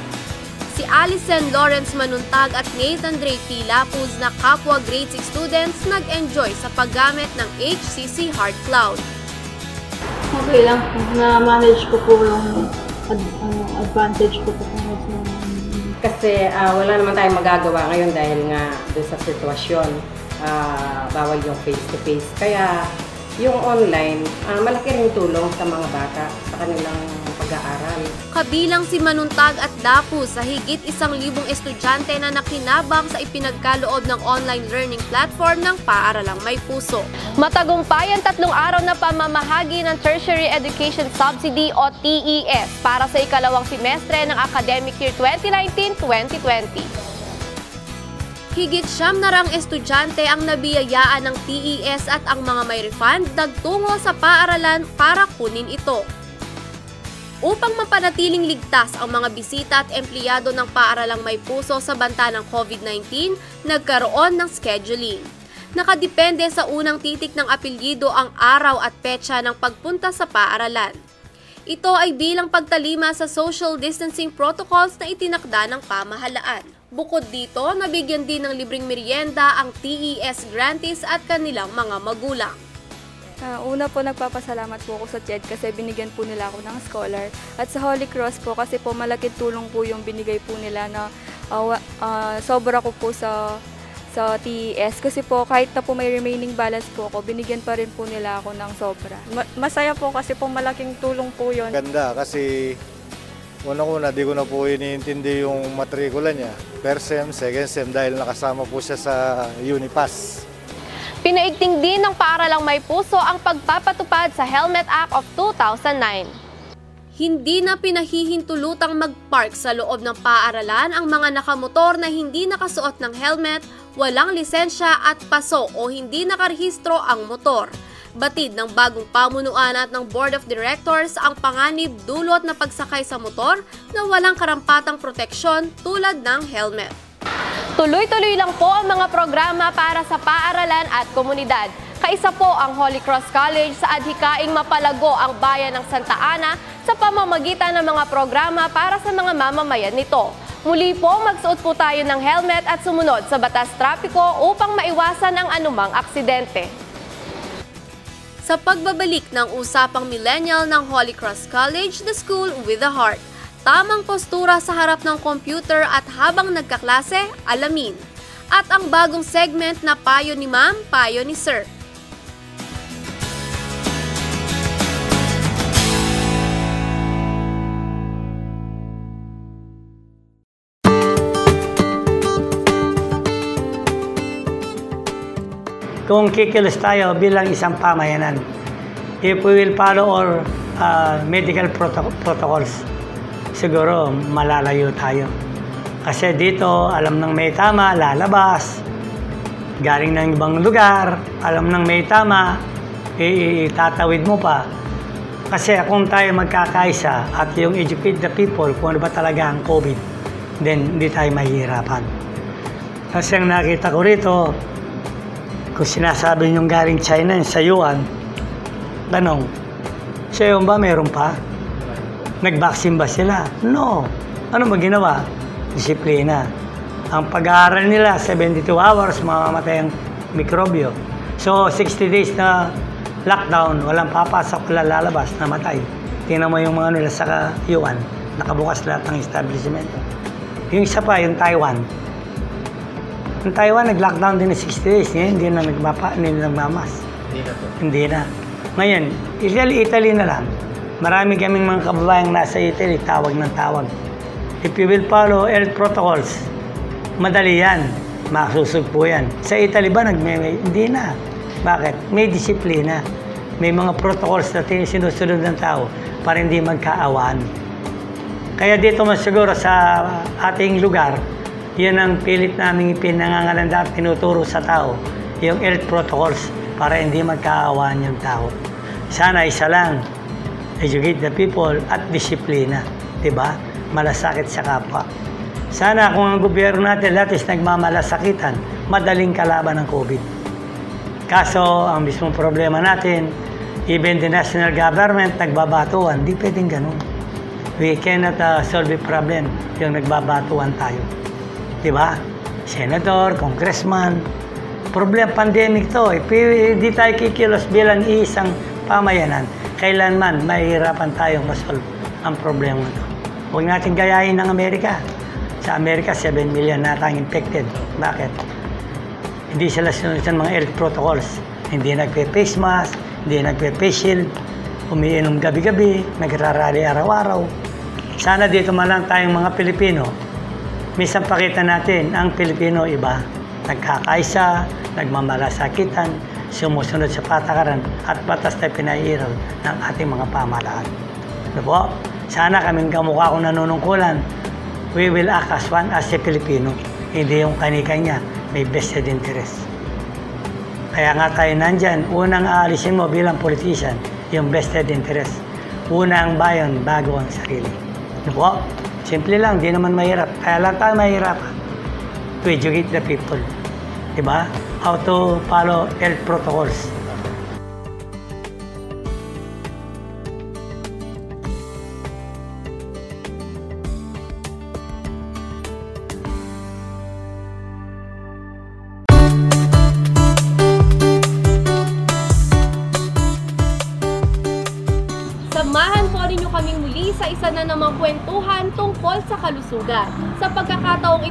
Si Alison Lawrence Manuntag at Nathan Dre Pilapuz na kapwa grade 6 students nag-enjoy sa paggamit ng HCC Heart Cloud. Okay lang. Na-manage ko po yung ad- ano, advantage ko po kung mas Kasi ah, wala naman tayong magagawa ngayon dahil nga doon sa sitwasyon. Ah, bawal yung face-to-face. Kaya yung online, ah, malaki rin tulong sa mga bata sa kanilang pag-aaral. Kabilang si Manuntag at Dapu sa higit isang libong estudyante na nakinabang sa ipinagkaloob ng online learning platform ng Paaralang May Puso. Matagumpay ang tatlong araw na pamamahagi ng Tertiary Education Subsidy o TES para sa ikalawang semestre ng academic year 2019-2020. Higit siyam na rang estudyante ang nabiyayaan ng TES at ang mga may refund nagtungo sa paaralan para kunin ito. Upang mapanatiling ligtas ang mga bisita at empleyado ng paaralang may puso sa banta ng COVID-19, nagkaroon ng scheduling. Nakadepende sa unang titik ng apelyido ang araw at petsa ng pagpunta sa paaralan. Ito ay bilang pagtalima sa social distancing protocols na itinakda ng pamahalaan. Bukod dito, nabigyan din ng libreng merienda ang TES grantees at kanilang mga magulang. Ah, una po, nagpapasalamat po ako sa CHED kasi binigyan po nila ako ng scholar. At sa Holy Cross po kasi po malaking tulong po yung binigay po nila na wa- ah, sobra ko po sa sa TES kasi po kahit na po may remaining balance po ako, binigyan pa rin po nila ako ng sobra. Ma- masaya po kasi po malaking tulong po yun. Ganda kasi unang-una di ko na po iniintindi yung matrikula niya. First sem, second sem dahil nakasama po siya sa Unipass. Pinaigting din ng paaralang may puso ang pagpapatupad sa Helmet Act of 2009. Hindi na pinahihintulutang mag-park sa loob ng paaralan ang mga nakamotor na hindi nakasuot ng helmet, walang lisensya at paso o hindi nakarehistro ang motor. Batid ng bagong pamunuan at ng Board of Directors ang panganib dulot na pagsakay sa motor na walang karampatang proteksyon tulad ng helmet. Tuloy-tuloy lang po ang mga programa para sa paaralan at komunidad. Kaisa po ang Holy Cross College sa adhikaing mapalago ang bayan ng Santa Ana sa pamamagitan ng mga programa para sa mga mamamayan nito. Muli po, magsuot po tayo ng helmet at sumunod sa batas trapiko upang maiwasan ang anumang aksidente. Sa pagbabalik ng usapang millennial ng Holy Cross College, the school with a heart. Tamang postura sa harap ng computer at habang nagkaklase, alamin. At ang bagong segment na payo ni ma'am, payo ni sir. kung kikilos tayo bilang isang pamayanan, if we will follow all uh, medical proto- protocols, siguro malalayo tayo. Kasi dito, alam ng may tama, lalabas. Galing ng ibang lugar, alam ng may tama, itatawid mo pa. Kasi kung tayo magkakaisa at yung educate the people kung ano ba talaga ang COVID, then hindi tayo mahihirapan. Kasi ang nakita ko rito, kung sinasabi niyong galing China sa Yuan, tanong, sa Yuan ba meron pa? Nag-vaccine ba sila? No. Ano ba ginawa? Disiplina. Ang pag-aaral nila, 72 hours, mamamatay ang mikrobyo. So, 60 days na lockdown, walang papasok, wala lalabas, namatay. Tingnan mo yung mga nila sa Yuan. nakabukas lahat ng establishment. Yung isa pa, yung Taiwan. Yung Taiwan, nag-lockdown din ng 60 days. Ngayon, hindi na nagmapa, hindi na nagmamas. Hindi na po. Hindi na. Ngayon, Italy, Italy na lang. Marami kaming mga kababayang nasa Italy, tawag ng tawag. If you will follow health protocols, madali yan. Masusugpo yan. Sa Italy ba, nagme hindi na. Bakit? May disiplina. May mga protocols na sinusunod ng tao para hindi magkaawaan. Kaya dito mas siguro sa ating lugar, yun ang pilit namin pinangangalanda at tinuturo sa tao, yung health protocols para hindi magkaawaan yung tao. Sana isa lang, educate the people at disiplina. 'di ba? Malasakit sa kapwa. Sana kung ang gobyerno natin lahat is nagmamalasakitan, madaling kalaban ng COVID. Kaso, ang mismong problema natin, even the national government nagbabatuan, di pwedeng ganun. We cannot uh, solve the problem yung nagbabatuan tayo. Di ba? Senator, congressman, problem pandemic to. If hindi tayo kikilos bilang isang pamayanan, kailanman mahihirapan tayong masolve ang problema to. Huwag natin gayahin ng Amerika. Sa Amerika, 7 million na tayong infected. Bakit? Hindi sila sunod sa mga health protocols. Hindi nagpe-face mask, hindi nagpe-face shield, umiinom gabi-gabi, nagrarally araw-araw. Sana dito man lang tayong mga Pilipino, minsan pakita natin ang Pilipino iba. Nagkakaisa, nagmamalasakitan, sumusunod sa patakaran at batas na pinahihiraw ng ating mga pamahalaan. Ano po? Sana kaming kamukha kong nanunungkulan, we will act as one as a Filipino. Hindi yung kanikanya, may vested interest. Kaya nga tayo nandyan, unang aalisin mo bilang politician, yung vested interest. Una ang bayan bago ang sarili. Ano po? Simple lang, di naman mahirap. Kaya lang tayo mahirap to educate the people. Diba? How to follow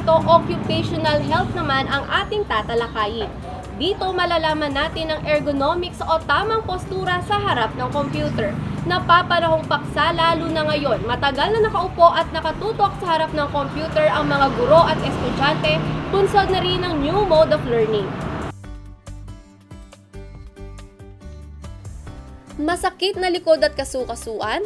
pagkakataong ito, occupational health naman ang ating tatalakayin. Dito malalaman natin ang ergonomics o tamang postura sa harap ng computer. Napapanahong paksa lalo na ngayon. Matagal na nakaupo at nakatutok sa harap ng computer ang mga guro at estudyante, bunsod na rin ng new mode of learning. Masakit na likod at kasukasuan?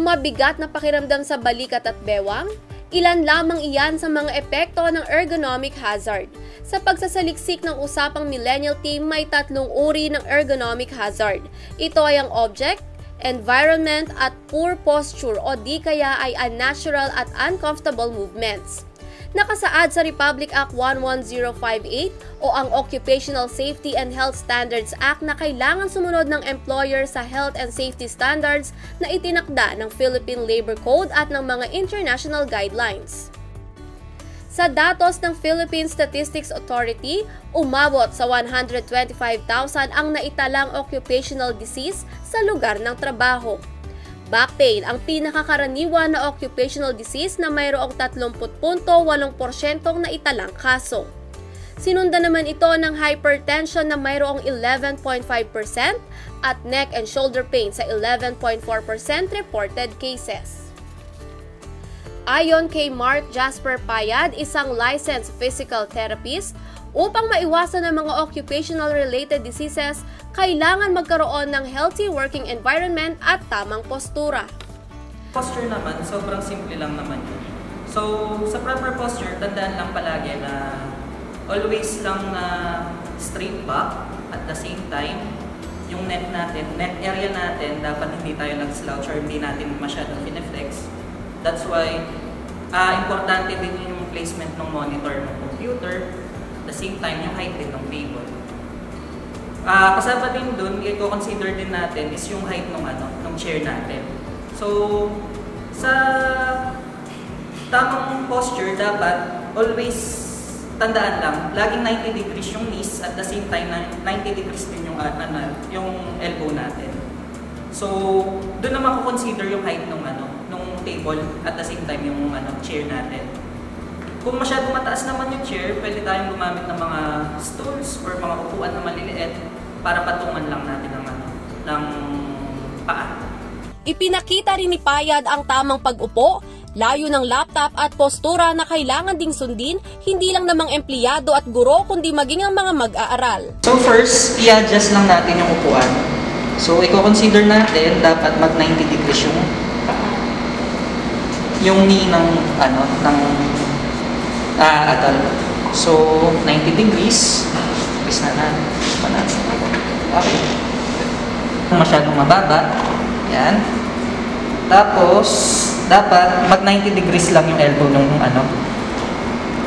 Mabigat na pakiramdam sa balikat at bewang? Ilan lamang iyan sa mga epekto ng ergonomic hazard. Sa pagsasaliksik ng usapang millennial team, may tatlong uri ng ergonomic hazard. Ito ay ang object, environment at poor posture o di kaya ay unnatural at uncomfortable movements. Nakasaad sa Republic Act 11058 o ang Occupational Safety and Health Standards Act na kailangan sumunod ng employer sa health and safety standards na itinakda ng Philippine Labor Code at ng mga international guidelines. Sa datos ng Philippine Statistics Authority, umabot sa 125,000 ang naitalang occupational disease sa lugar ng trabaho. Back pain ang pinakakaraniwan na occupational disease na mayroong 30.8% na italang kaso. Sinundan naman ito ng hypertension na mayroong 11.5% at neck and shoulder pain sa 11.4% reported cases. Ayon kay Mark Jasper Payad, isang licensed physical therapist, upang maiwasan ang mga occupational-related diseases, kailangan magkaroon ng healthy working environment at tamang postura. Posture naman, sobrang simple lang naman yun. So, sa proper posture, tandaan lang palagi na always lang na straight back at the same time, yung neck natin, neck area natin, dapat hindi tayo nag-slouch or hindi natin masyadong pineflex. That's why, uh, importante din yung placement ng monitor ng computer, same time, yung height din ng table. Ah, kasama din dun, i-consider din natin is yung height ng ano, ng chair natin. So, sa tamang posture, dapat always tandaan lang, laging 90 degrees yung knees at the same time na 90 degrees din yung, uh, ano, yung elbow natin. So, doon naman ko consider yung height ng ano, nung table at the same time yung ano, chair natin. Kung masyadong mataas naman yung chair, pwede tayong gumamit ng mga stools or mga upuan na maliliit para patungan lang natin ng, ano, ng paa. Ipinakita rin ni Payad ang tamang pag-upo, layo ng laptop at postura na kailangan ding sundin hindi lang namang empleyado at guro kundi maging ang mga mag-aaral. So first, i-adjust lang natin yung upuan. So i-consider natin dapat mag 90 degrees yung yung knee ng ano ng ah atal. So 90 degrees is na na. Okay. Masyadong mababa. Yan. Tapos dapat mag 90 degrees lang yung elbow ng ano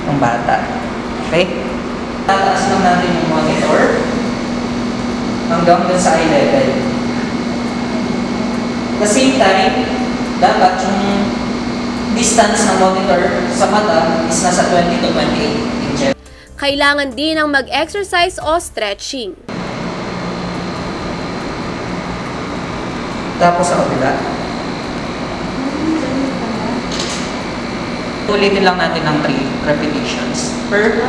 ng bata. Okay? Tataas lang natin yung monitor hanggang dun sa eye level. At the same time, dapat yung distance ng monitor sa mata is nasa 20 to 28 inches. Kailangan din ang mag-exercise o stretching. Tapos sa kabila. Ulitin lang natin ng 3 repetitions per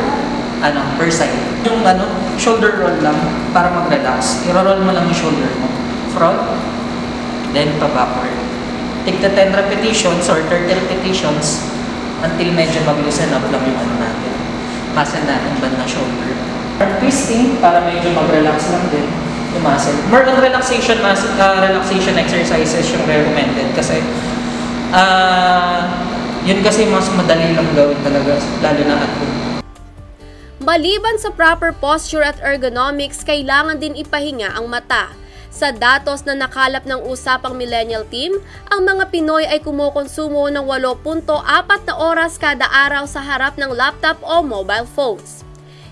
ano, per side. Yung ano, shoulder roll lang para mag-relax. I-roll mo lang yung shoulder mo. Front, then pa the 10 repetitions or 30 repetitions until medyo mag-loosen up lang yung ano natin. Muscle natin banda shoulder. Twisting para medyo mag-relax lang din yung muscle. More on relaxation, muscle, uh, relaxation exercises yung recommended kasi uh, yun kasi mas madali lang gawin talaga lalo na at home. Maliban sa proper posture at ergonomics, kailangan din ipahinga ang mata. Sa datos na nakalap ng usapang millennial team, ang mga Pinoy ay kumukonsumo ng 8.4 na oras kada araw sa harap ng laptop o mobile phones.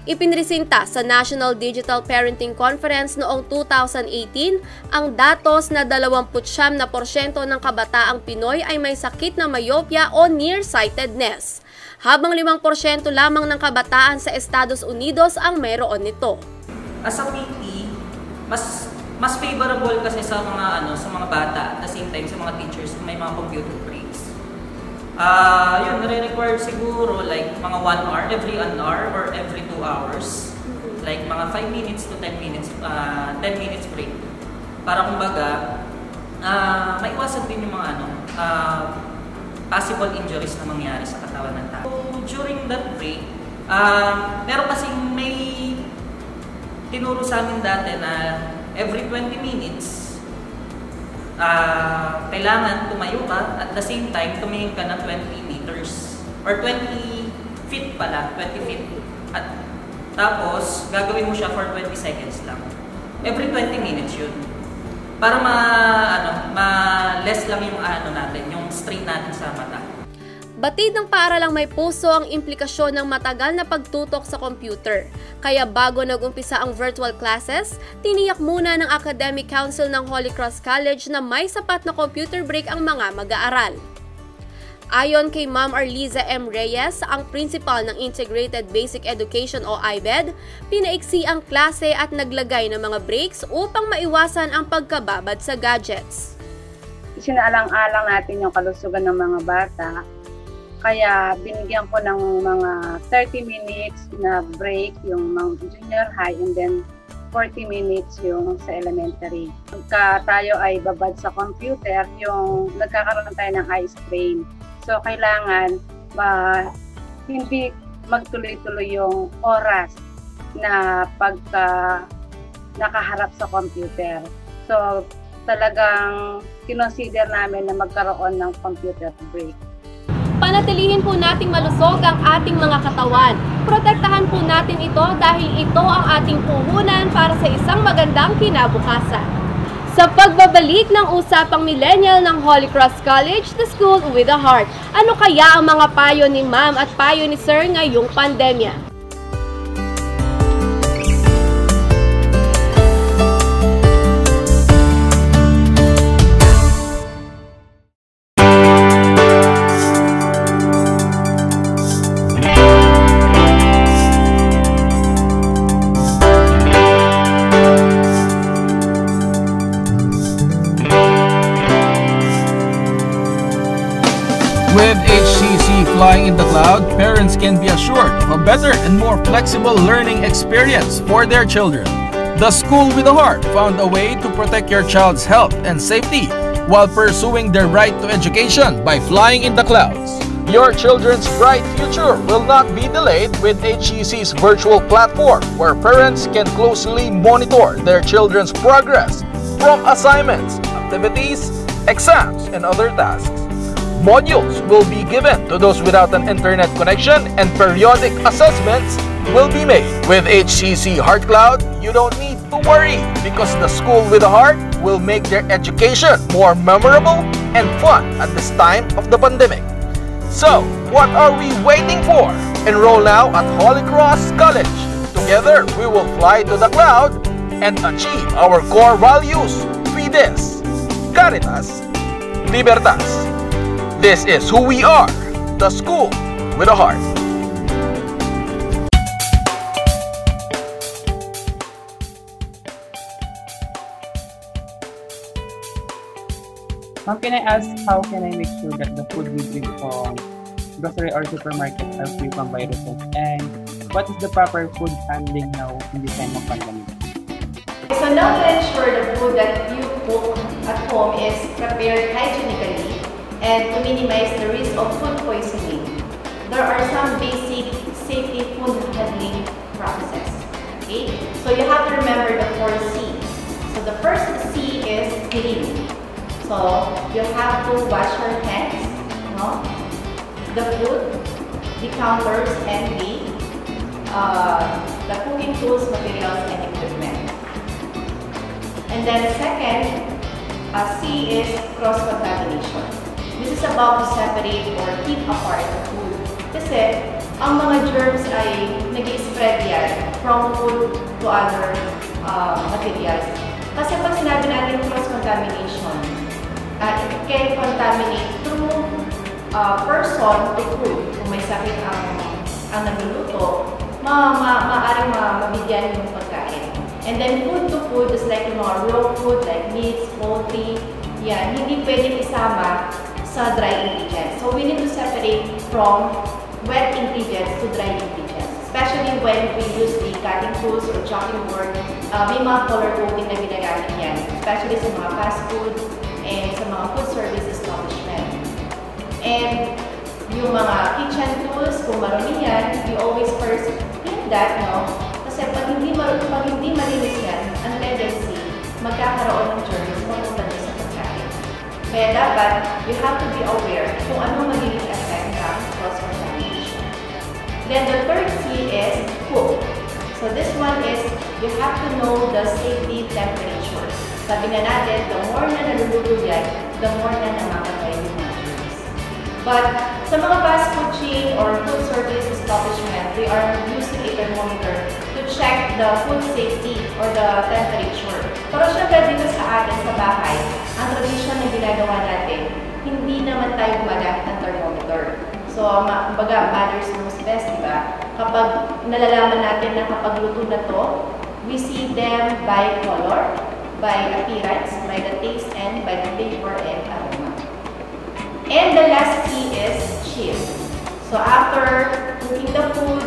Ipinresinta sa National Digital Parenting Conference noong 2018 ang datos na 29% ng kabataang Pinoy ay may sakit na myopia o nearsightedness habang 5% lamang ng kabataan sa Estados Unidos ang mayroon nito. As a PT, mas mas favorable kasi sa mga ano sa mga bata at the same time sa mga teachers kung may mga computer breaks. Ah, uh, yun nare-require siguro like mga 1 hour every an hour or every 2 hours. Like mga 5 minutes to 10 minutes uh, 10 minutes break. Para kumbaga uh, maiwasan din yung mga ano uh, possible injuries na mangyari sa katawan ng tao. So, during that break, uh, meron kasing may tinuro sa amin dati na every 20 minutes, uh, kailangan tumayo ka at the same time tumingin ka ng 20 meters or 20 feet pala, 20 feet. At tapos, gagawin mo siya for 20 seconds lang. Every 20 minutes yun. Para ma, ano, ma less lang yung ano natin, yung strain natin sa mata. Batid ng paaralang may puso ang implikasyon ng matagal na pagtutok sa computer. Kaya bago nag-umpisa ang virtual classes, tiniyak muna ng Academic Council ng Holy Cross College na may sapat na computer break ang mga mag-aaral. Ayon kay Ma'am Arliza M. Reyes, ang principal ng Integrated Basic Education o IBED, pinaiksi ang klase at naglagay ng mga breaks upang maiwasan ang pagkababad sa gadgets. Isinaalang-alang natin yung kalusugan ng mga bata, kaya binigyan ko ng mga 30 minutes na break yung mga junior high and then 40 minutes yung sa elementary. Pagka tayo ay babad sa computer, yung nagkakaroon tayo ng eye strain. So, kailangan uh, hindi magtuloy-tuloy yung oras na pagka nakaharap sa computer. So, talagang kinonsider namin na magkaroon ng computer break. Panatilihin po nating malusog ang ating mga katawan. Protektahan po natin ito dahil ito ang ating puhunan para sa isang magandang kinabukasan. Sa pagbabalik ng usapang millennial ng Holy Cross College, the school with a heart. Ano kaya ang mga payo ni ma'am at payo ni sir ngayong pandemya? A better and more flexible learning experience for their children. The School with a Heart found a way to protect your child's health and safety while pursuing their right to education by flying in the clouds. Your children's bright future will not be delayed with HEC's virtual platform where parents can closely monitor their children's progress from assignments, activities, exams, and other tasks. Modules will be given to those without an internet connection and periodic assessments will be made. With HCC Heart Cloud, you don't need to worry because the school with a heart will make their education more memorable and fun at this time of the pandemic. So, what are we waiting for? Enroll now at Holy Cross College. Together, we will fly to the cloud and achieve our core values. Fides, Caritas, Libertas. This is who we are, the school with a heart. Ma'am, can I ask how can I make sure that the food we bring from grocery or supermarket are free from viruses? And what is the proper food handling now in this time of pandemic? So now to ensure the food that you cook at home is prepared hygienically and to minimize the risk of food poisoning, there are some basic safety food handling practices. Okay? So you have to remember the four C's. So the first C is clean. So you have to wash your hands, no? the food, the counters, and the uh, the cooking tools, materials, and equipment. And then second, uh, C is cross-contamination. This is about to separate or keep apart the food. Kasi ang mga germs ay nag spread yan from food to other uh, materials. Kasi pag sinabi natin cross-contamination, uh, it can contaminate through uh, person to food. Kung may sakit ang, ang nagluluto, ma, ma, maaaring ma, mabigyan yung pagkain. And then food to food is like yung mga raw food like meats, poultry, yan, hindi pwedeng isama sa dry ingredients. So we need to separate from wet ingredients to dry ingredients. Especially when we use the cutting tools or chopping board, uh, may mga color coding na ginagamit yan. Especially sa mga fast food and sa mga food service establishment. And yung mga kitchen tools, kung marumi yan, we always first clean that, no? Kasi pag hindi, pag hindi malinis yan, ang tendency, magkakaroon ng germs pagkain. Kaya dapat, you have to be aware kung ano magiging effect ng cross-contamination. Then the third C is cook. So this one is, you have to know the safety temperature. Sabi na natin, the more na naluluto yan, the more na namamatay yung mga. But sa mga fast food chain or food service establishment, they are using a thermometer to check the food safety or the temperature. Pero syempre dito sa atin, sa bahay, ang tradition na ginagawa natin, hindi naman tayo gumagamit ng thermometer. So, ma baga, mothers knows best, di ba? Kapag nalalaman natin na kapag luto na to, we see them by color, by appearance, by the taste, and by the flavor and aroma. And the last key is chill. So after cooking the food,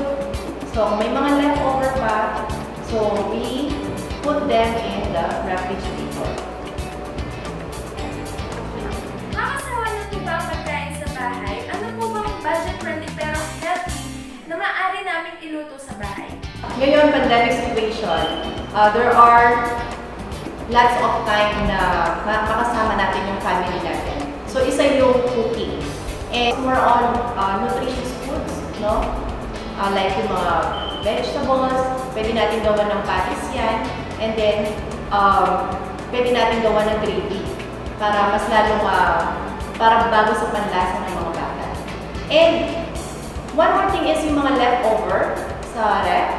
so may mga leftover pa, so we put them in the refrigerator. Makasawa ng iba ang pagkain sa bahay, ano po bang budget-friendly pero healthy na maaari namin iluto sa bahay? Ngayon, pandemic situation, uh, there are lots of time na ma- makasama natin yung family natin. So, isa yung cooking. And more on uh, nutritious foods, no? Uh, like yung mga vegetables, pwede natin gawa ng patties yan. And then, um, pwede natin gawa ng gravy para mas lalong uh, para bago sa panlasa ng mga bata. And one more thing is yung mga leftover sa ref,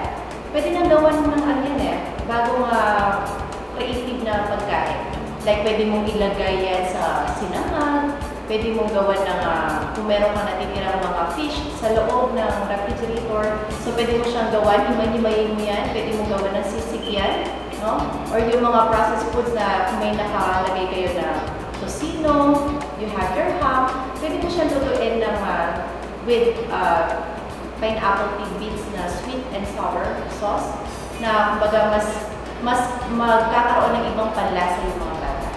pwede nang gawa ng ano yan eh, bagong uh, creative na pagkain. Like, pwede mong ilagay yan sa sinangag, pwede mong gawa ng, uh, kung meron ka natitirang mga fish sa loob ng refrigerator, so pwede mo siyang gawa, himay-himayin mo yan, pwede mong gawa ng sisig yan, no? Or yung mga processed foods na may nakalagay kayo na tocino, you have your ham, pwede mo siyang lutuin ng uh, with uh, pineapple tidbits na sweet and sour sauce na kumbaga mas mas magkakaroon ng ibang panlasa yung mga bata.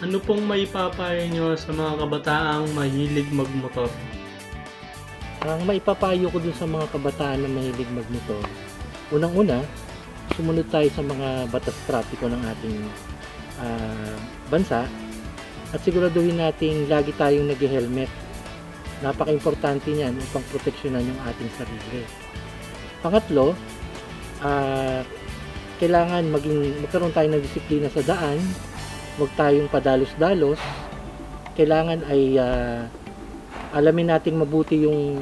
Ano pong may papayo nyo sa mga kabataang mahilig magmotor? Ang maipapayo ko dun sa mga kabataan na mahilig magmotor, unang-una, sumunod tayo sa mga batas trapiko ng ating ah, bansa at siguraduhin nating lagi tayong nag-helmet. Napaka-importante niyan upang proteksyonan yung ating sarili. Pangatlo, ah, kailangan maging magkaroon tayo ng disiplina sa daan, huwag tayong padalos-dalos. Kailangan ay ah, alamin nating mabuti yung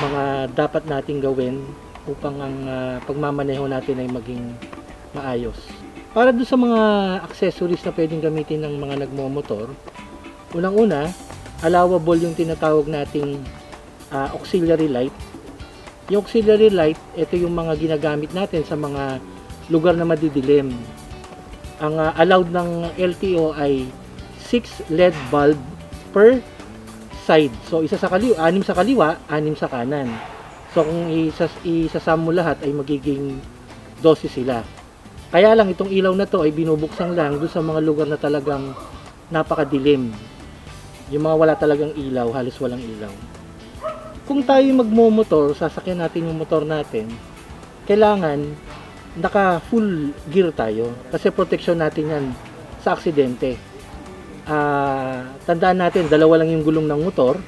mga dapat nating gawin upang ang ah, pagmamaneho natin ay maging maayos. Para doon sa mga accessories na pwedeng gamitin ng mga nagmomotor, unang-una, allowable yung tinatawag nating ah, auxiliary light. Yung auxiliary light, ito yung mga ginagamit natin sa mga lugar na madidilim. Ang ah, allowed ng LTO ay 6 LED bulb per side. So isa sa kaliwa, anim sa kaliwa, anim sa kanan. So kung isas, isasam mo lahat ay magiging 12 sila. Kaya lang itong ilaw na to ay binubuksan lang doon sa mga lugar na talagang napakadilim. Yung mga wala talagang ilaw, halos walang ilaw. Kung tayo magmo-motor, sasakyan natin yung motor natin, kailangan naka full gear tayo kasi protection natin yan sa aksidente. Ah, tandaan natin, dalawa lang yung gulong ng motor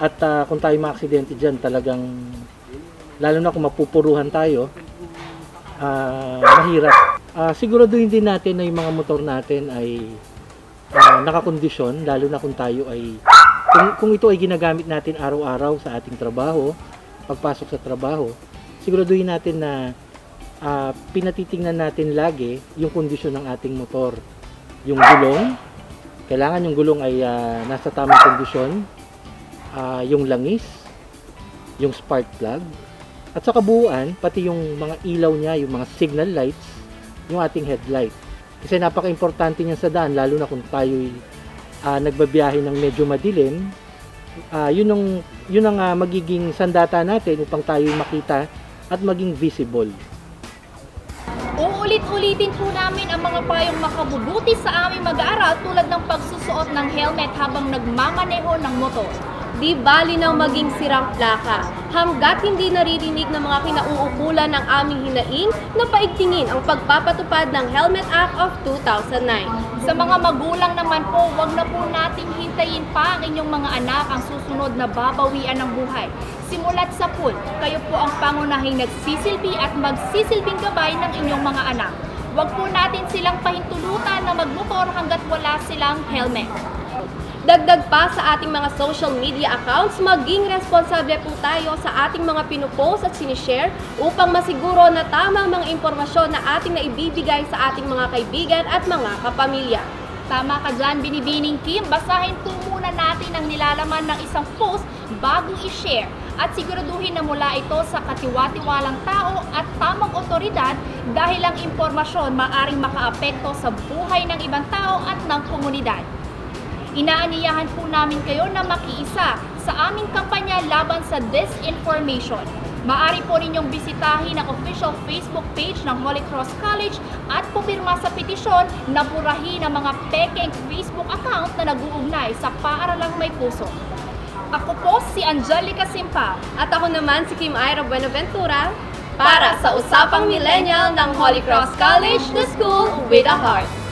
at ah, kung tayo maaksidente dyan, talagang lalo na kung mapupuruhan tayo, ah, mahirap. Ah, siguraduhin din natin na yung mga motor natin ay ah, nakakondisyon, lalo na kung tayo ay kung, kung ito ay ginagamit natin araw-araw sa ating trabaho, pagpasok sa trabaho, siguraduhin natin na ah, pinatitingnan natin lagi yung kondisyon ng ating motor. Yung gulong, kailangan yung gulong ay ah, nasa tamang kondisyon, ah, yung langis, yung spark plug, at sa kabuuan, pati yung mga ilaw niya, yung mga signal lights, yung ating headlight. Kasi napaka-importante niyan sa daan, lalo na kung tayo uh, nagbabiyahe ng medyo madilim, ah, yun ang, yun ang ah, magiging sandata natin upang tayo makita at maging visible. Uulit-ulitin po namin ang mga payong makabubuti sa aming mag-aaral tulad ng pagsusuot ng helmet habang nagmamaneho ng motor. Di bali nang maging sirang plaka, hanggat hindi naririnig ng mga kinauukulan ng aming hinaing na paigtingin ang pagpapatupad ng Helmet Act of 2009. Sa mga magulang naman po, wag na po nating hintayin pa ang inyong mga anak ang susunod na babawian ng buhay. Simulat sa pool, kayo po ang pangunahing nagsisilbi at magsisilbing gabay ng inyong mga anak. Huwag po natin silang pahintulutan na magmotor hanggat wala silang helmet. Dagdag pa sa ating mga social media accounts, maging responsable po tayo sa ating mga pinupost at sinishare upang masiguro na tama ang mga impormasyon na ating naibibigay sa ating mga kaibigan at mga kapamilya. Tama ka dyan, Binibining Kim. Basahin po muna natin ang nilalaman ng isang post bago i-share at siguraduhin na mula ito sa katiwa-tiwalang tao at tamang otoridad dahil ang impormasyon maaring makaapekto sa buhay ng ibang tao at ng komunidad. Inaaniyahan po namin kayo na makiisa sa aming kampanya laban sa disinformation. Maaari po ninyong bisitahin ang official Facebook page ng Holy Cross College at pupirma sa petisyon na burahin ang mga pekeng Facebook account na nag-uugnay sa paaralang may puso. Ako po si Angelica Simpa at ako naman si Kim Ira Buenaventura para sa Usapang Millennial ng Holy Cross College, the school with a heart.